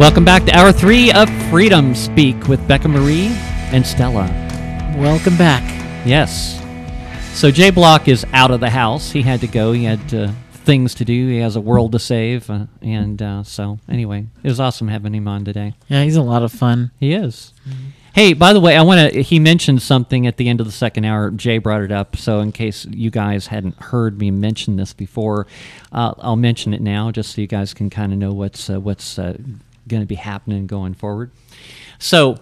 Welcome back to hour three of Freedom Speak with Becca Mari and Stella. Welcome back. Yes. So Jay Block is out of the house. He had to go. He had uh, things to do. He has a world to save. Uh, and uh, so, anyway, it was awesome having him on today. Yeah, he's a lot of fun. He is. Hey, by the way, I want to. He mentioned something at the end of the second hour. Jay brought it up, so in case you guys hadn't heard me mention this before, uh, I'll mention it now, just so you guys can kind of know what's uh, what's uh, going to be happening going forward. So,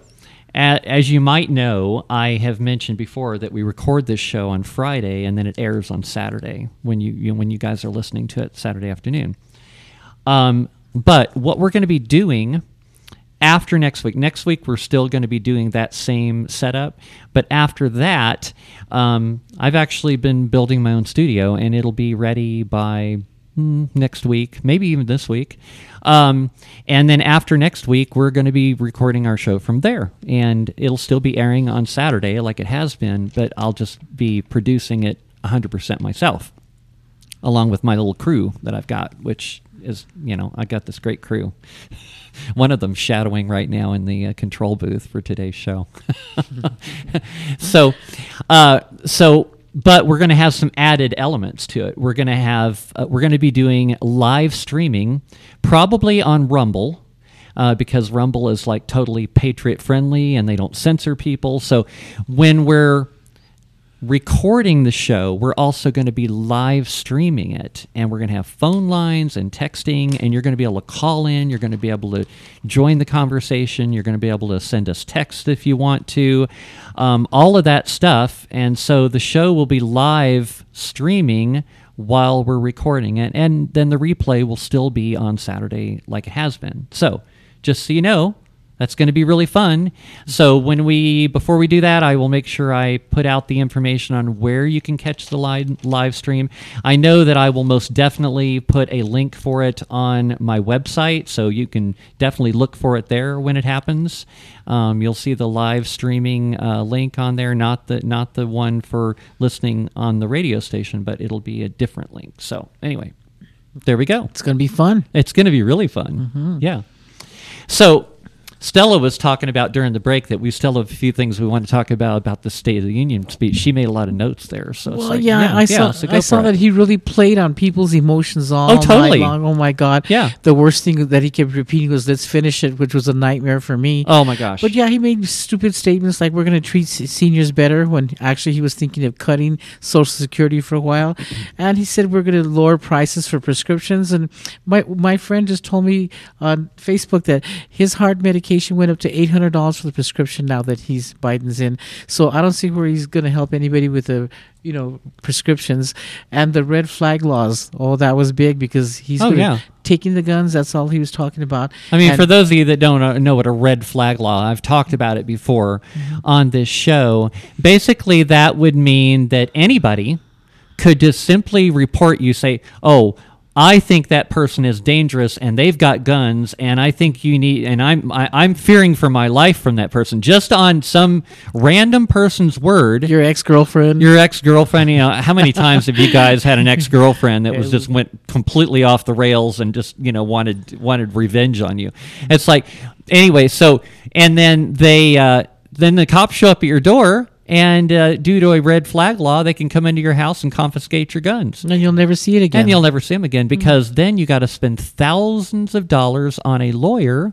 as you might know, I have mentioned before that we record this show on Friday and then it airs on Saturday when you, you when you guys are listening to it Saturday afternoon. Um, but what we're going to be doing after next week, next week we're still going to be doing that same setup. But after that, um, I've actually been building my own studio, and it'll be ready by next week, maybe even this week. Um, and then after next week, we're going to be recording our show from there, and it'll still be airing on Saturday like it has been, but I'll just be producing it 100% myself along with my little crew that I've got, which is, you know, I got this great crew. One of them shadowing right now in the uh, control booth for today's show. so, uh, so, but we're going to have some added elements to it. We're going to have, uh, we're going to be doing live streaming, probably on Rumble. Uh, because Rumble is like totally patriot friendly and they don't censor people. So when we're recording the show, we're also going to be live streaming it. And we're going to have phone lines and texting, and you're going to be able to call in. You're going to be able to join the conversation. You're going to be able to send us text if you want to, um, all of that stuff. And so the show will be live streaming while we're recording it. And then the replay will still be on Saturday like it has been. So just so you know, that's going to be really fun. So when we before we do that, I will make sure I put out the information on where you can catch the live live stream. I know that I will most definitely put a link for it on my website, so you can definitely look for it there when it happens. Um, you'll see the live streaming uh, link on there, not the not the one for listening on the radio station, but it'll be a different link. So anyway, there we go. It's going to be fun. It's going to be really fun. Yeah. So Stella was talking about during the break that we still have a few things we want to talk about about the State of the Union speech. She made a lot of notes there. So Well, like, yeah, I saw. so I saw that he really played on people's emotions all Oh, totally. night long. Oh my god! Yeah. The worst thing that he kept repeating was "Let's finish it," which was a nightmare for me. Oh my gosh. But yeah, he made stupid statements like we're going to treat seniors better when actually he was thinking of cutting Social Security for a while, and he said we're going to lower prices for prescriptions. And my my friend just told me on Facebook that his heart medication went up to eight hundred dollars for the prescription now that he's Biden's in. So I don't see where he's going to help anybody with the you know prescriptions and the red flag laws. Oh, that was big because he's Oh, yeah. taking the guns. That's all he was talking about. I mean, And- for those of you that don't uh, know what a red flag law, I've talked about it before on this show. Basically, that would mean that anybody could just simply report you, say, "Oh, I think that person is dangerous, and they've got guns, and I think you need, and I'm I, I'm fearing for my life from that person." Just on some random person's word, your ex girlfriend. your ex girlfriend. You know, how many times have you guys had an ex girlfriend that was just went completely off the rails and just you know wanted wanted revenge on you? It's like anyway. So and then they uh, then the cops show up at your door. And uh, due to a red flag law, they can come into your house and confiscate your guns. and you'll never see it again. And you'll never see them again because then you got to spend thousands of dollars on a lawyer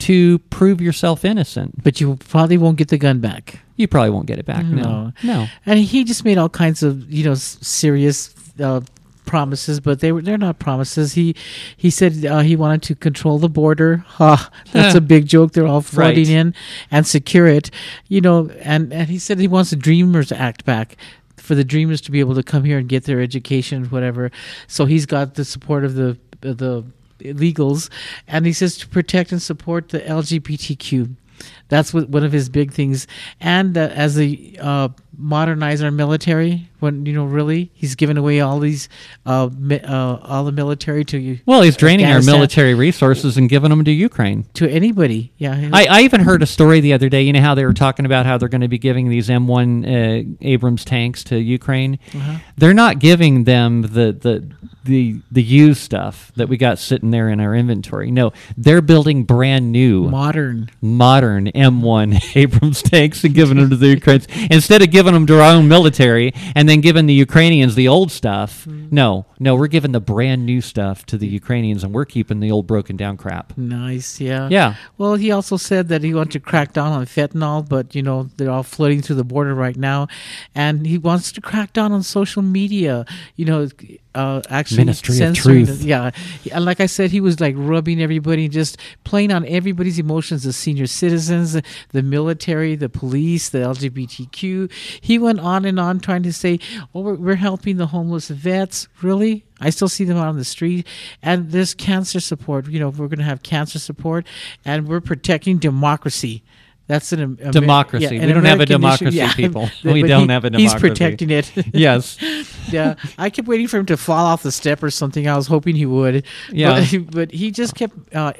to prove yourself innocent. but you probably won't get the gun back. You probably won't get it back. No, no. And he just made all kinds of you know serious uh, promises, but they were they're not promises. He he said uh, he wanted to control the border. Ha, that's a big joke. They're all flooding Right. in and secure it. You know, and and he said he wants the Dreamers Act back. For the dreamers to be able to come here and get their education, whatever. So he's got the support of the the illegals, and he says to protect and support the LGBTQ That's what, one of his big things. And uh, as a uh, modernize our military, when you know, really, he's given away all these, uh, mi- uh, all the military to you. Well, he's draining our military resources and giving them to Ukraine. to anybody. Yeah, I, I even heard a story the other day. You know how they were talking about how they're going to be giving these M1 uh, Abrams tanks to Ukraine. Uh-huh. They're not giving them the the the the used stuff that we got sitting there in our inventory. No, they're building brand new modern. modern M1 Abrams tanks and giving them to the Ukrainians instead of giving them to our own military and then giving the Ukrainians the old stuff. Hmm. No, no, we're giving the brand new stuff to the Ukrainians and we're keeping the old broken down crap. Nice, yeah. Yeah. Well, he also said that he wanted to crack down on fentanyl, but you know they're all flooding through the border right now, and he wants to crack down on social media. You know, uh, actually Ministry of censoring. Truth. Yeah, and like I said, he was like rubbing everybody, just playing on everybody's emotions. The senior citizens, the military, the police, the LGBTQ. He went on and on trying to say, "Oh, we're, we're helping the homeless vets." Really, I still see them out on the street, and there's cancer support. You know, we're going to have cancer support, and we're protecting democracy. That's an Amer- Democracy. an We don't have a American democracy, people. We he- don't have a He's democracy. protecting it. Yes. yeah, I kept waiting for him to fall off the step or something. I was hoping he would. Yeah. but, but he just kept uh,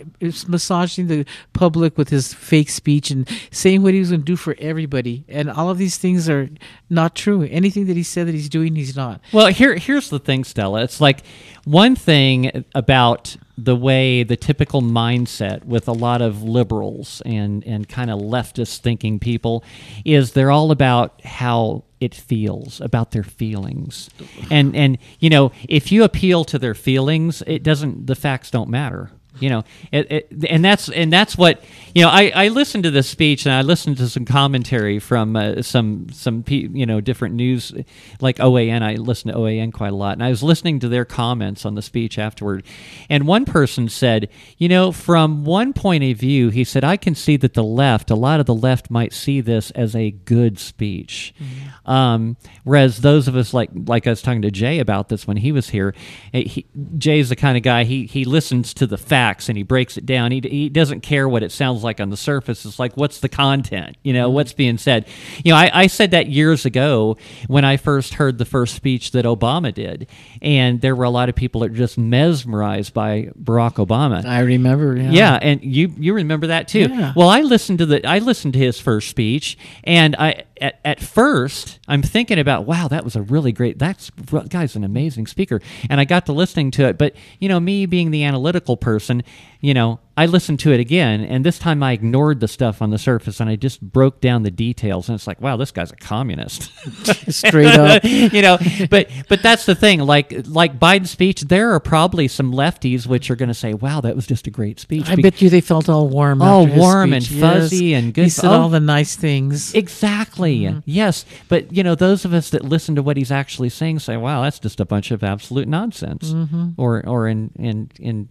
massaging the public with his fake speech and saying what he was going to do for everybody. And all of these things are not true. Anything that he said that he's doing, he's not. Well, here here's the thing, Stella. It's like one thing about the way the typical mindset with a lot of liberals and and kind of leftist thinking people is they're all about how it feels about their feelings. And and you know if you appeal to their feelings it doesn't the facts don't matter you know it, it, and that's and that's what you know I, I listened to this speech and i listened to some commentary from uh, some some pe- you know different news like oan i listen to oan quite a lot. And i was listening to their comments on the speech afterward. And one person said you know from one point of view he said i can see that the left a lot of the left might see this as a good speech. Um, whereas those of us like like i was talking to jay about this when he was here eh, he, jay's the kind of guy he he listens to the facts and he breaks it down he, he doesn't care what it sounds like on the surface it's like what's the content you know what's mm-hmm. being said you know I, I said that years ago when i first heard the first speech that obama did and there were a lot of people that were just mesmerized by barack obama I remember. Yeah. yeah, and you you remember that too. Yeah. Well, I listened to the I listened to his first speech, and I at, at first I'm thinking about wow, that was a really great. That's guy's an amazing speaker, and I got to listening to it. But you know, me being the analytical person, you know, I listened to it again, and this time I ignored the stuff on the surface, and I just broke down the details, and it's like wow, this guy's a communist. Straight up. you know but but that's the thing like like biden's speech there are probably some lefties which are going to say wow that was just a great speech I Be- bet you they felt all warm. All warm and fuzzy Yes. and good. He said Oh. all the nice things. Exactly. Mm-hmm. Yes, but you know, those of us that listen to what he's actually saying say, "Wow, that's just a bunch of absolute nonsense." Mm-hmm. Or, or in in in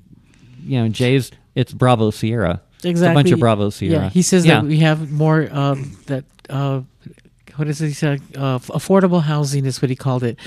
you know, Jay's it's Bravo Sierra. It's exactly. a bunch of Bravo Sierra. Yeah, he says Yeah. that we have more um, that. Uh, what is it? He said uh, affordable housing is what he called it.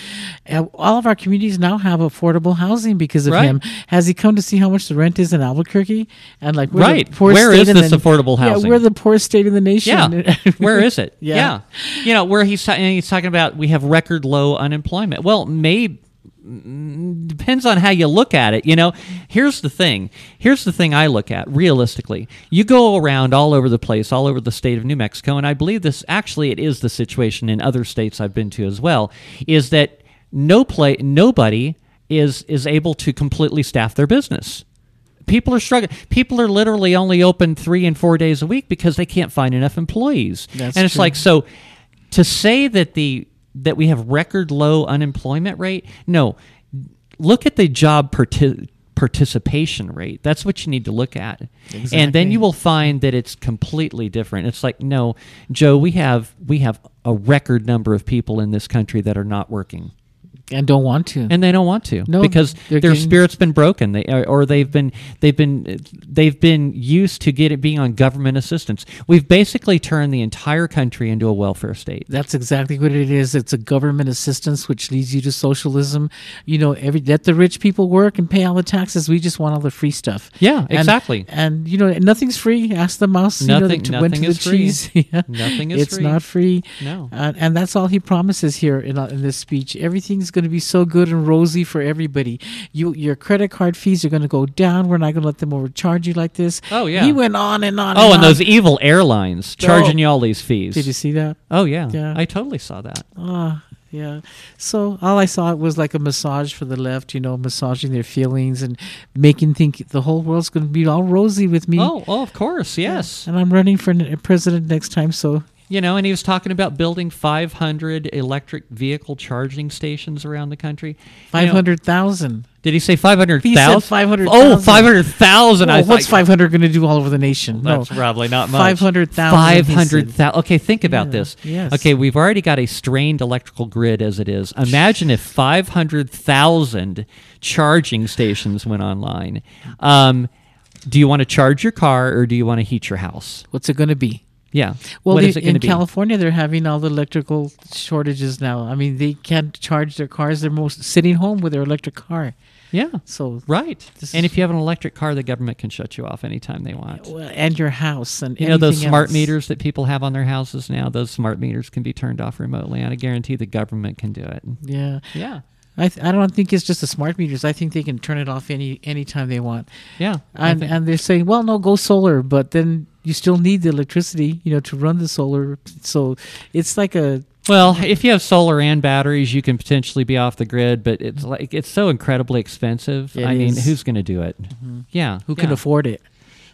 And all of our communities now have affordable housing because of Right. him. Has he come to see how much the rent is in Albuquerque? And like, we're Right. the Where state is this the- affordable housing? Yeah, we're the poorest state in the nation. Yeah. Where is it? Yeah. You know, where he's ta- he's talking about we have record low unemployment. Well, maybe depends on how you look at it. You know, here's the thing. Here's the thing I look at realistically. You go around all over the place, all over the state of New Mexico, and I believe this actually it is the situation in other states I've been to as well. Is that no play nobody is is able to completely staff their business people are struggling. People are literally only open three and four days a week because they can't find enough employees. That's and it's true. like so to say that the that we have record low unemployment rate. No, look at the job parti- participation rate. That's what you need to look at, and then you will find that it's completely different. It's like no, Joe, we have we have a record number of people in this country that are not working. And don't want to. and they don't want to No, because their getting- spirit's been broken they or they've been they've been they've been used to get it being on government assistance we've basically turned the entire country into a welfare state That's exactly what it is. It's a government assistance which leads you to socialism. You know, every let the rich people work and pay all the taxes. We just want all the free stuff. Yeah, exactly. And you know, nothing's free. Ask the mouse. you know, Nothing- is the free. cheese. Yeah. Nothing is free. it's free. not free. No. Uh, and that's all he promises here in, uh, in this speech. Everything's going to be so good and rosy for everybody. You, your credit card fees are going to go down. We're not going to let them overcharge you like this. Oh, yeah. He went on and on. oh and on. those evil airlines charging Oh. you all these fees Did you see that? oh yeah. Yeah. i totally saw that Ah, yeah. So all I saw was like a massage for the left, you know, massaging their feelings and making think the whole world's going to be all rosy with me. oh oh of course yes And I'm running for president next time, so You know, and he was talking about building 500 electric vehicle charging stations around the country. You know, five hundred thousand. did he say 500,000? He said 500,000. Oh, 500,000. Well, what's five hundred going to do all over the nation? That's no, probably not much. 500,000. 500,000. Okay, think about Yeah, this. yes. Okay, we've already got a strained electrical grid as it is. Imagine if 500,000 charging stations went online. Um, do you want to charge your car or do you want to heat your house? What's it going to be? Yeah. Well, what they, is it in be? California, they're having all the electrical shortages now. I mean, they can't charge their cars. They're most sitting home with their electric car. Yeah. So Right. And if you have an electric car, the government can shut you off anytime they want. well, and your house and You know those smart else. meters that people have on their houses now. Those smart meters can be turned off remotely, and I guarantee the government can do it. Yeah, Yeah, I th- I don't think it's just the smart meters. I think they can turn it off any anytime they want. yeah. And and they're saying, well, no, go solar, but then you still need the electricity, you know, to run the solar. So it's like a well, if you have solar and batteries, you can potentially be off the grid, but it's like it's so incredibly expensive. It I mean, who's going to do it? Mm-hmm. Yeah, who can afford it.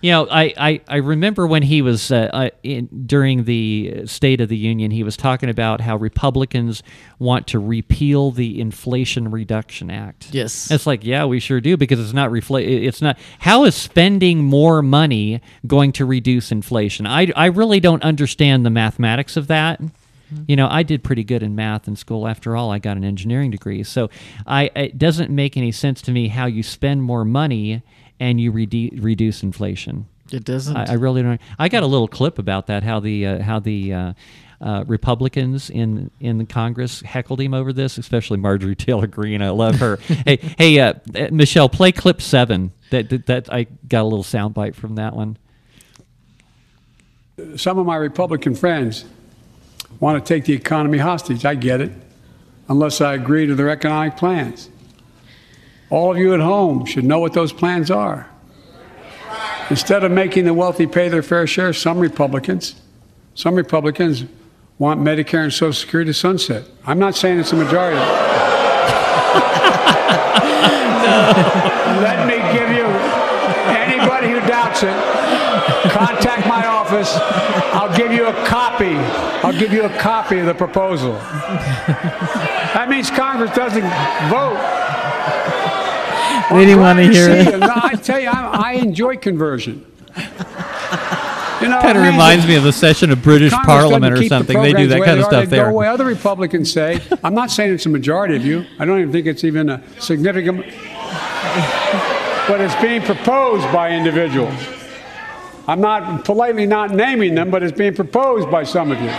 You know, I, I, I remember when he was uh, uh, in, during the State of the Union, he was talking about how Republicans want to repeal the Inflation Reduction Act. Yes. It's like, yeah, we sure do because it's not refla- It's not. How is spending more money going to reduce inflation? I, I really don't understand the mathematics of that. You know, I did pretty good in math in school. After all, I got an engineering degree, so I it doesn't make any sense to me how you spend more money and you rede- reduce inflation. It doesn't. I, I really don't. I got a little clip about that. How the uh, how the uh, uh, Republicans in in the Congress heckled him over this, especially Marjorie Taylor Greene. I love her. hey, hey, uh, uh, Michelle, play clip seven. That, that that I got a little soundbite from that one. Some of my Republican friends want to take the economy hostage. I get it, unless I agree to their economic plans. All of you at home should know what those plans are. Instead of making the wealthy pay their fair share, some Republicans, some Republicans want Medicare and Social Security to sunset. I'm not saying it's a majority. Let me give you anybody who doubts it, contact my office. I'll give you a copy. I'll give you a copy of the proposal. That means Congress doesn't vote. They didn't want to hear see it. I tell you, I, I enjoy conversion. You know, Kind of reminds me of the session of British Congress Parliament or keep the something. They do that kind of stuff there. Go away. Other Republicans say, I'm not saying it's a majority of you. I don't even think it's even a significant, but it's being proposed by individuals. I'm not politely not naming them, but it's being proposed by some of you.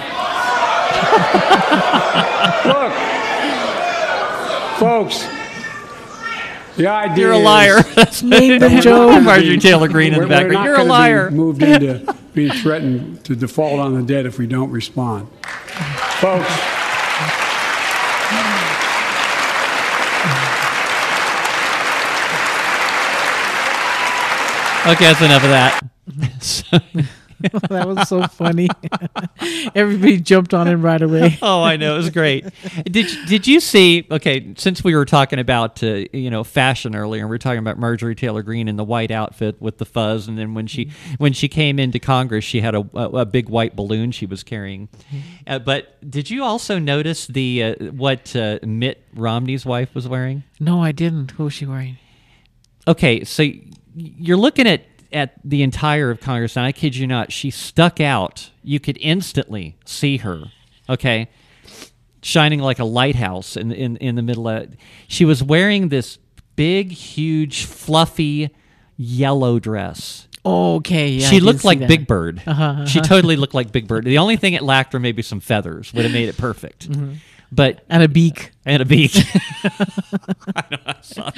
Look, folks, the idea You're a liar. That's Name them, Joe. Marjorie Taylor Greene in the background. You're a liar. Moved into being threatened to default on the debt if we don't respond, folks. Okay, that's enough of that. That was so funny. Everybody jumped on him right away. oh, I know it was great. Did did you see? Okay, since we were talking about uh, you know fashion earlier, and we were talking about Marjorie Taylor Greene in the white outfit with the fuzz, and then when she when she came into Congress, she had a, a, a big white balloon she was carrying. Uh, but did you also notice the uh, what uh, Mitt Romney's wife was wearing? No, I didn't. Who was she wearing? Okay, so you're looking at at the entire of Congress, and I kid you not, she stuck out. You could instantly see her. Okay, shining like a lighthouse in in in the middle of. She was wearing this big, huge, fluffy yellow dress. Okay, yeah. She looked like that. Big Bird. Uh-huh, She totally looked like Big Bird. The only thing it lacked were maybe some feathers. Would have made it perfect. Mm-hmm. But and a beak. and a beak. I know, I saw.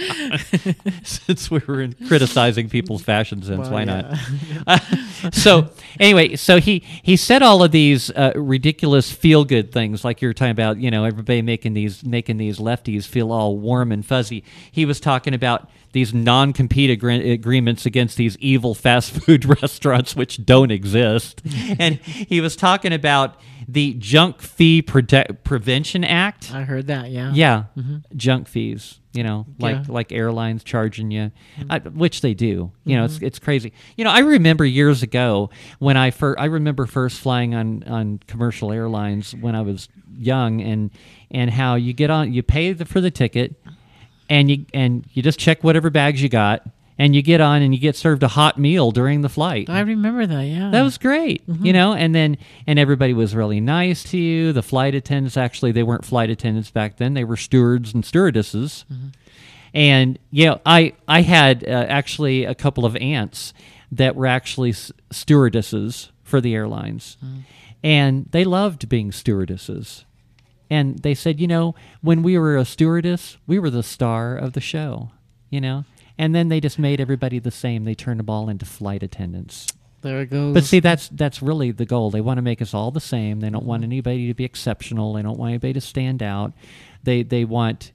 Since we were in criticizing people's fashion sense, Well, why yeah. not? so anyway, so he he said all of these uh, ridiculous feel good things, like you were talking about. You know, everybody making these making these lefties feel all warm and fuzzy. He was talking about these non-compete agre- agreements against these evil fast food restaurants which don't exist, and he was talking about the Junk Fee Prote- Prevention Act. I heard that. Yeah. Yeah, mm-hmm. junk fees. You know, like Yeah. Mm-hmm. like airlines charging you, I, which they do. You know, it's mm-hmm. it's crazy. You know, I remember years ago when I first I remember first flying on on commercial airlines when I was young, and and how you get on, you pay the, for the ticket, and you and you just check whatever bags you got, and you get on and you get served a hot meal during the flight. I remember that. Yeah. That was great, mm-hmm. you know. And then and everybody was really nice to you. The flight attendants actually they weren't flight attendants back then; they were stewards and stewardesses. Mm-hmm. And you know, I I had uh, actually a couple of aunts that were actually s- stewardesses for the airlines, mm-hmm. and they loved being stewardesses. And they said, you know, when we were a stewardess, we were the star of the show, you know. And then they just made everybody the same. They turned them all into flight attendants. there it goes. But see, that's that's really the goal. They want to make us all the same. They don't want anybody to be exceptional. They don't want anybody to stand out. They they want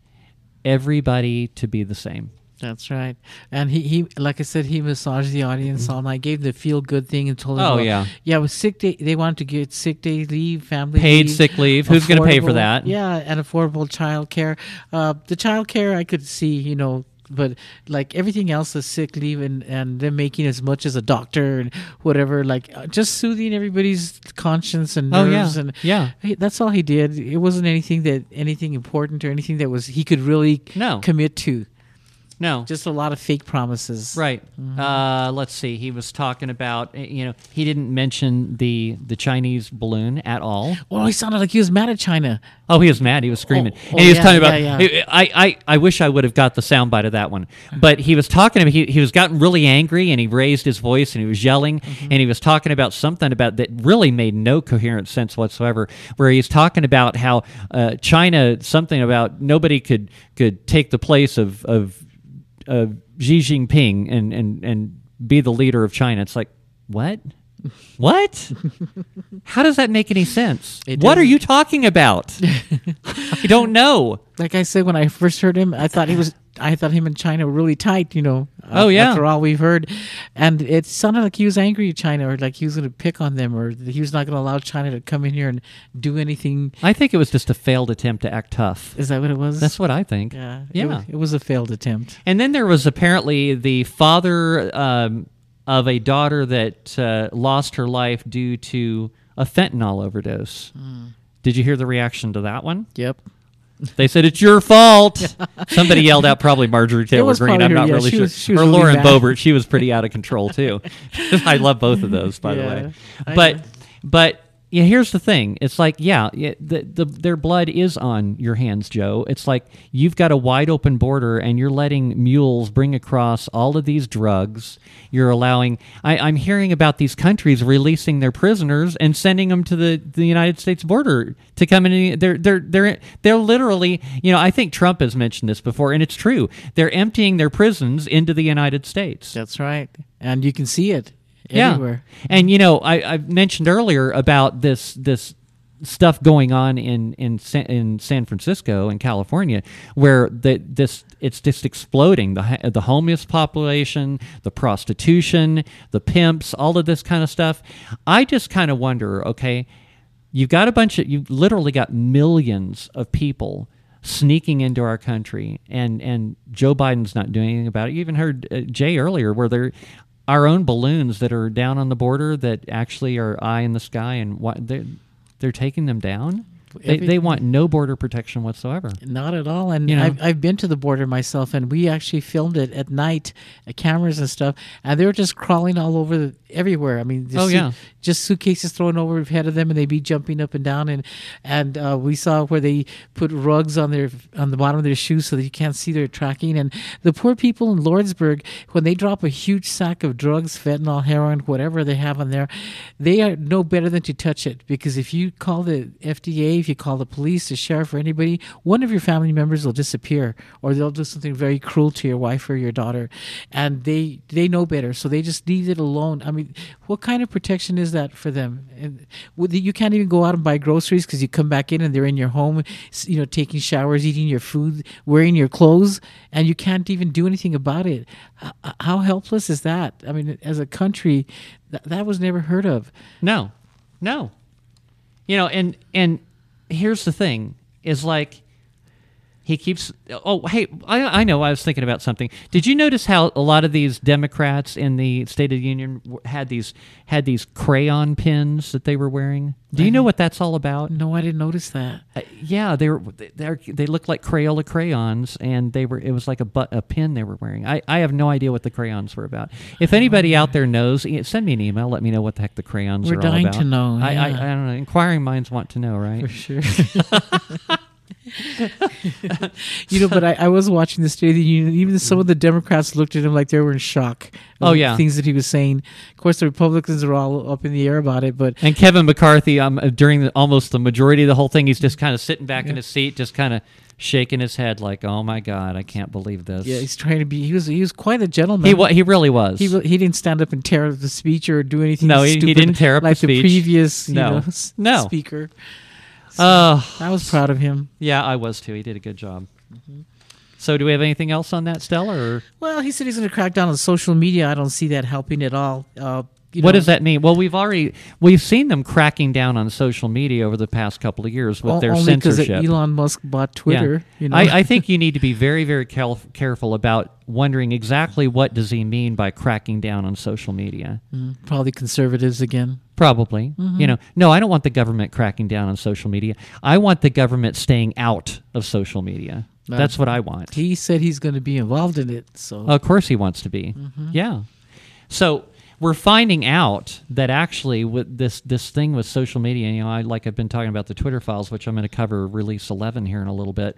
everybody to be the same. That's right. And he, he like I said, he massaged the audience all night, gave the feel good thing, and told them, Oh, well, yeah. yeah, with sick day, they wanted to get sick day leave, family Paid leave, sick leave. Who's gonna pay for that? Yeah, and affordable child care. Uh, the child care I could see, you know. But like everything else, is sick leave and, and them making as much as a doctor and whatever, like uh, just soothing everybody's conscience and Oh, yeah. nerves and Yeah. Hey, that's all he did. It wasn't anything that anything important or anything that was he could really No. commit to. No, Just a lot of fake promises. right. Uh, let's see. He was talking about uh, you know he didn't mention the the Chinese balloon at all. Well, he sounded like he was mad at China. Oh, he was mad. He was screaming, Oh, and oh, he was yeah, talking about. yeah, yeah. I, I, I wish I would have got the soundbite of that one, but he was talking about. He, he was gotten really angry, and he raised his voice, and he was yelling, Mm-hmm. and he was talking about something about that really made no coherent sense whatsoever. Where he's talking about how uh, China, something about nobody could could take the place of of, of Xi Jinping and and and be the leader of China. It's like what. What? How does that make any sense? What are you talking about? I don't know. Like I said when I first heard him, I thought he was. I thought him and China were really tight. You know. Oh, yeah. After all we've heard, and it sounded like he was angry at China, or like he was going to pick on them, or he was not going to allow China to come in here and do anything. I think it was just a failed attempt to act tough. Is that what it was? That's what I think. Yeah. It, Yeah. it was a failed attempt. And then there was apparently the father um, of a daughter that uh, lost her life due to a fentanyl overdose. Hmm. Did you hear the reaction to that one? Yep. They said it's your fault. Somebody yelled out, probably Marjorie Taylor Greene. I'm her, not yeah, really sure. was- she was or really Lauren mad. Boebert. She was pretty out of control too. I love both of those, by the way. But but yeah, here's the thing. It's like yeah, the, the their blood is on your hands, Joe. It's like you've got a wide open border and you're letting mules bring across all of these drugs. You're allowing. I, I'm hearing about these countries releasing their prisoners and sending them to the, the United States border to come in. They're they're they're they're literally. You know, I think Trump has mentioned this before, and it's true. They're emptying their prisons into the United States. That's right. And you can see it everywhere. And you know, I, I mentioned earlier about this this stuff going on in in San, in San Francisco in California, where the this it's just exploding the the homeless population, the prostitution, the pimps, all of this kind of stuff. I just kind of wonder, okay, you've got a bunch of you've literally got millions of people sneaking into our country and and Joe Biden's not doing anything about it. You even heard uh, Jay earlier where they're our own balloons that are down on the border that actually are eye in the sky and what they're they're taking them down. They, Every- they want no border protection whatsoever. Not at all. And You know? I've, I've been to the border myself, and we actually filmed it at night, uh, cameras and stuff, and they were just crawling all over the, everywhere. I mean, just Oh, yeah. just suitcases thrown over ahead of them, and they'd be jumping up and down. And and uh, we saw where they put rugs on their on the bottom of their shoes so that you can't see their tracking. And the poor people in Lordsburg, when they drop a huge sack of drugs, fentanyl, heroin, whatever they have on there, they are no better than to touch it because if you call the FDA, if you call the police, the sheriff, or anybody, one of your family members will disappear, or they'll do something very cruel to your wife or your daughter, and they they know better, so they just leave it alone. I mean, what kind of protection is that for them? And you can't even go out and buy groceries because you come back in and they're in your home, you know, taking showers, eating your food, wearing your clothes, and you can't even do anything about it. How helpless is that? I mean, as a country, that, was never heard of. No, no. You know, and and here's the thing: is like he keeps. Oh, hey, I, I know. I was thinking about something. Did you notice how a lot of these Democrats in the State of the Union had these had these crayon pins that they were wearing? Do you know what that's all about? No, I didn't notice that. Uh, yeah, they were they they looked like Crayola crayons, and they were it was like a bu- a pin they were wearing. I, I have no idea what the crayons were about. If anybody out there knows, send me an email. Let me know what the heck the crayons We're are dying all about. to know, I, I. I don't know. Inquiring minds want to know, right? For sure. you know, but I, I was watching the State of the Union. Even some of the Democrats looked at him like they were in shock. Oh, yeah. things that he was saying. Of course, the Republicans are all up in the air about it. But And Kevin McCarthy, um, during the, almost the majority of the whole thing, he's just kind of sitting back in his seat, just kind of shaking his head, like, "Oh my God, I can't believe this." yeah, he's trying to be. He was he was quite a gentleman. he wa- he really was. He, he didn't stand up and tear up the speech or do anything. No, he- he didn't tear up the like the previous you No. know, No. speaker. Oh, I was proud of him. yeah, I was too. He did a good job. Mm-hmm. So, do we have anything else on that, Stella? Or Well, he said he's going to crack down on social media. I don't see that helping at all. Uh, you what know, does that mean? Well, we've already we've seen them cracking down on social media over the past couple of years with o- their only censorship. Elon Musk bought Twitter. Yeah. You know, I, I think you need to be very, very caref- careful about wondering exactly what does he mean by cracking down on social media. Mm, probably conservatives again. Probably, Mm-hmm. you know. No, I don't want the government cracking down on social media. I want the government staying out of social media. That's what I want. He said he's going to be involved in it. So Of course, he wants to be. Mm-hmm. Yeah. So we're finding out that actually with this this thing with social media, you know, I like I've been talking about the Twitter files, which I'm going to cover release 11 here in a little bit.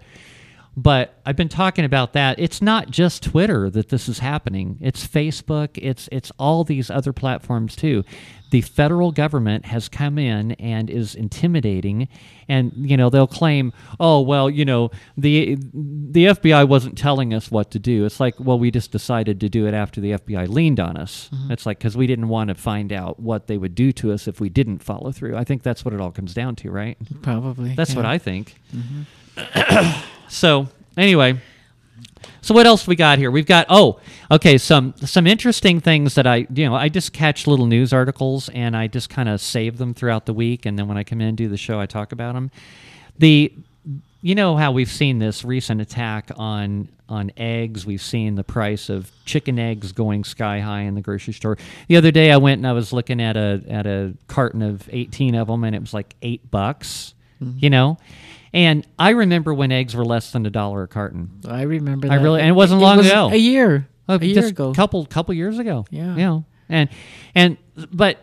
But I've been talking about that. It's not just Twitter that this is happening. It's Facebook. It's it's all these other platforms too. The federal government has come in and is intimidating, and you know they'll claim, oh well, you know the the FBI wasn't telling us what to do. It's like, well, we just decided to do it after the FBI leaned on us. Mm-hmm. It's like because we didn't want to find out what they would do to us if we didn't follow through. I think that's what it all comes down to, right? probably. That's yeah. what I think. Mm-hmm. so anyway, so what else we got here? We've got oh, okay, some some interesting things that I you know I just catch little news articles and I just kind of save them throughout the week, and then when I come in and do the show, I talk about them. The you know how we've seen this recent attack on on eggs. We've seen the price of chicken eggs going sky high in the grocery store. The other day, I went and I was looking at a at a carton of eighteen of them, and it was like eight bucks. Mm-hmm. You know, and I remember when eggs were less than a dollar a carton. I remember. I that. really- and it wasn't long was ago. A year. Uh, a year just ago. couple couple years ago. Yeah. you know, and and but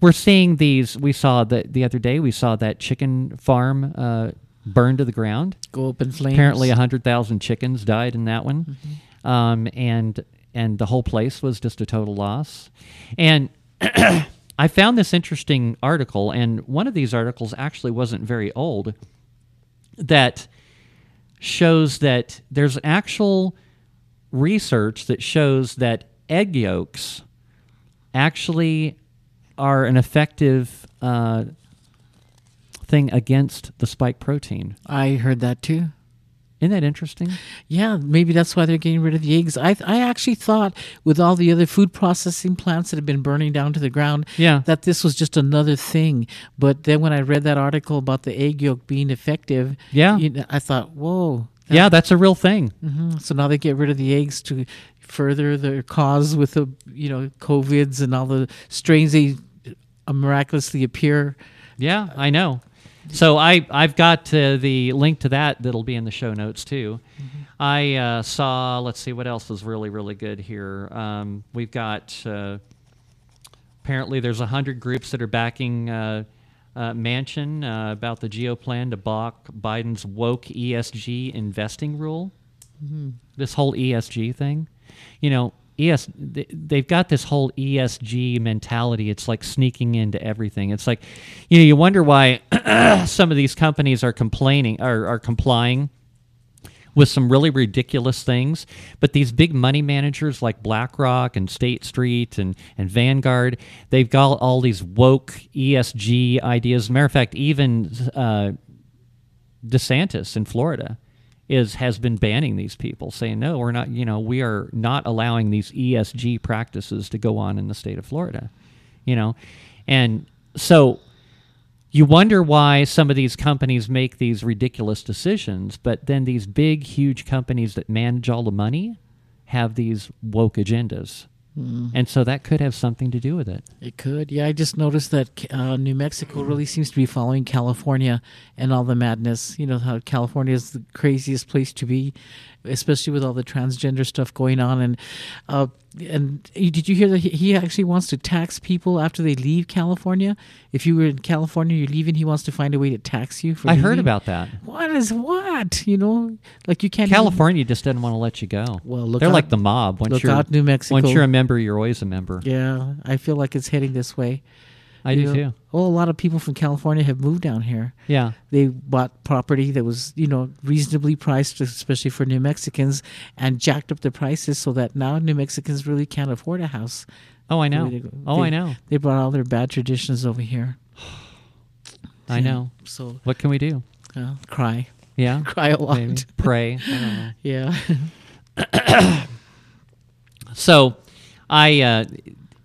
we're seeing these. We saw that the other day. We saw that chicken farm uh, burned to the ground. Go up in flames. Apparently, hundred thousand chickens died in that one, um, and and the whole place was just a total loss. And I found this interesting article, and one of these articles actually wasn't very old. That shows that there's actual research that shows that egg yolks actually are an effective uh, thing against the spike protein. I heard that too. Isn't that interesting? Yeah, maybe that's why they're getting rid of the eggs. I I actually thought with all the other food processing plants that have been burning down to the ground, Yeah. that this was just another thing. But then when I read that article about the egg yolk being effective, Yeah. you know, I thought, whoa. Yeah, that's a real thing. Mhm. So now they get rid of the eggs to further their cause with the you know covids and all the strains they miraculously appear. Yeah, I know. So I I've got uh, the link to that that'll be in the show notes too. I uh, saw. Let's see what else is really really good here. Um, we've got uh, apparently there's a hundred groups that are backing. Uh, uh, Manchin uh, about the Geo plan to block Biden's woke ESG investing rule. This whole ESG thing, you know, ES they've got this whole ESG mentality. It's like sneaking into everything. It's like, you know, you wonder why some of these companies are complaining or are complying with some really ridiculous things. But these big money managers like BlackRock and State Street and, and Vanguard, they've got all these woke ESG ideas. Matter of fact, even uh, DeSantis in Florida is has been banning these people, saying no, we're not. You know, we are not allowing these ESG practices to go on in the state of Florida. You know, and so you wonder why some of these companies make these ridiculous decisions, but then these big, huge companies that manage all the money have these woke agendas. And so that could have something to do with it. It could. Yeah, I just noticed that uh, New Mexico really seems to be following California and all the madness. You know how California is the craziest place to be, especially with all the transgender stuff going on. And uh, and did you hear that he, actually wants to tax people after they leave California? If you were in California, you're leaving. He wants to find a way to tax you for. I heard about that. What is what? You know, like you can't. even- California just doesn't want to let you go. Well, look they're out- like the mob. Once look you're out, New Mexico. once you're a member, you're always a member. Yeah, I feel like it's heading this way. I You do know, too. Well, a lot of people from California have moved down here. Yeah. They bought property that was, you know, reasonably priced, especially for New Mexicans, and jacked up the prices so that now New Mexicans really can't afford a house. Oh, I know. go. Oh, They- I know. They brought all their bad traditions over here. I know. So What can we do? uh, cry, Yeah. cry a lot. Maybe pray. I don't know. Yeah. So, I uh,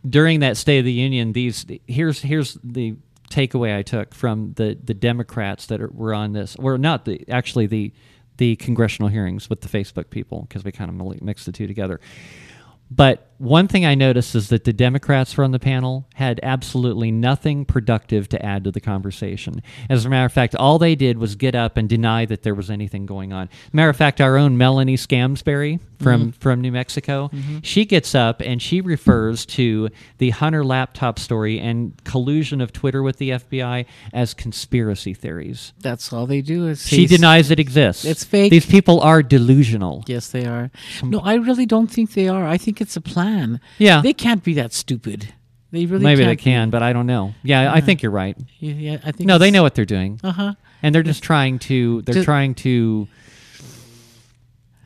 during that State of the Union, these here's here's the takeaway I took from the the Democrats that are, were on this, or not the actually the the congressional hearings with the Facebook people because we kind of mixed the two together. But one thing I noticed is that the Democrats were on the panel had absolutely nothing productive to add to the conversation. As a matter of fact, all they did was get up and deny that there was anything going on. Matter of fact, our own Melanie Scamsbury from mm-hmm. from New Mexico, mm-hmm. she gets up and she refers to the Hunter laptop story and collusion of Twitter with the FBI as conspiracy theories. That's all they do is She denies it exists. It's fake. These people are delusional. Yes, they are. No, I really don't think they are. I think it's a plan. Yeah. They can't be that stupid. They really Maybe they can, but I don't know. Yeah, I think you're right. Yeah, yeah, I think No, they know what they're doing, Uh-huh. and they're just trying to. They're Just- trying to.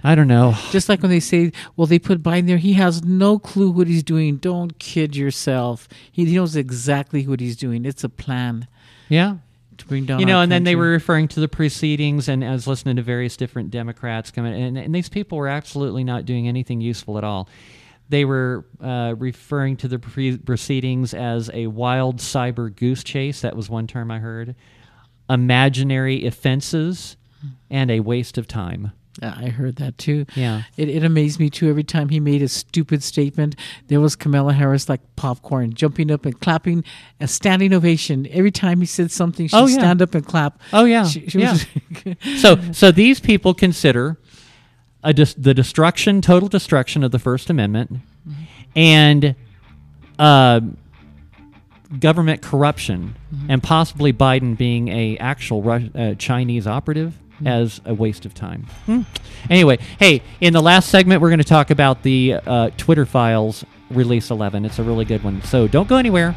I don't know. Just like when they say, well, they put Biden there, he has no clue what he's doing. Don't kid yourself. He knows exactly what he's doing. It's a plan Yeah, to bring down you know, and then they were referring to the proceedings, and I was listening to various different Democrats coming, and, and these people were absolutely not doing anything useful at all. They were uh, referring to the pre- proceedings as a wild cyber goose chase. That was one term I heard. Imaginary offenses and a waste of time. I heard that too. Yeah. It, it amazed me too. Every time he made a stupid statement, there was Kamala Harris like popcorn, jumping up and clapping, a standing ovation. Every time he said something, she'd Oh, yeah. stand up and clap. Oh, yeah. She, she was so so these people consider dis- the destruction, total destruction of the First Amendment, and uh, government corruption, and possibly Biden being a actual uh, Chinese operative as a waste of time. Hmm. Anyway, hey, in the last segment, we're going to talk about the uh, Twitter files release 11. It's a really good one. So don't go anywhere.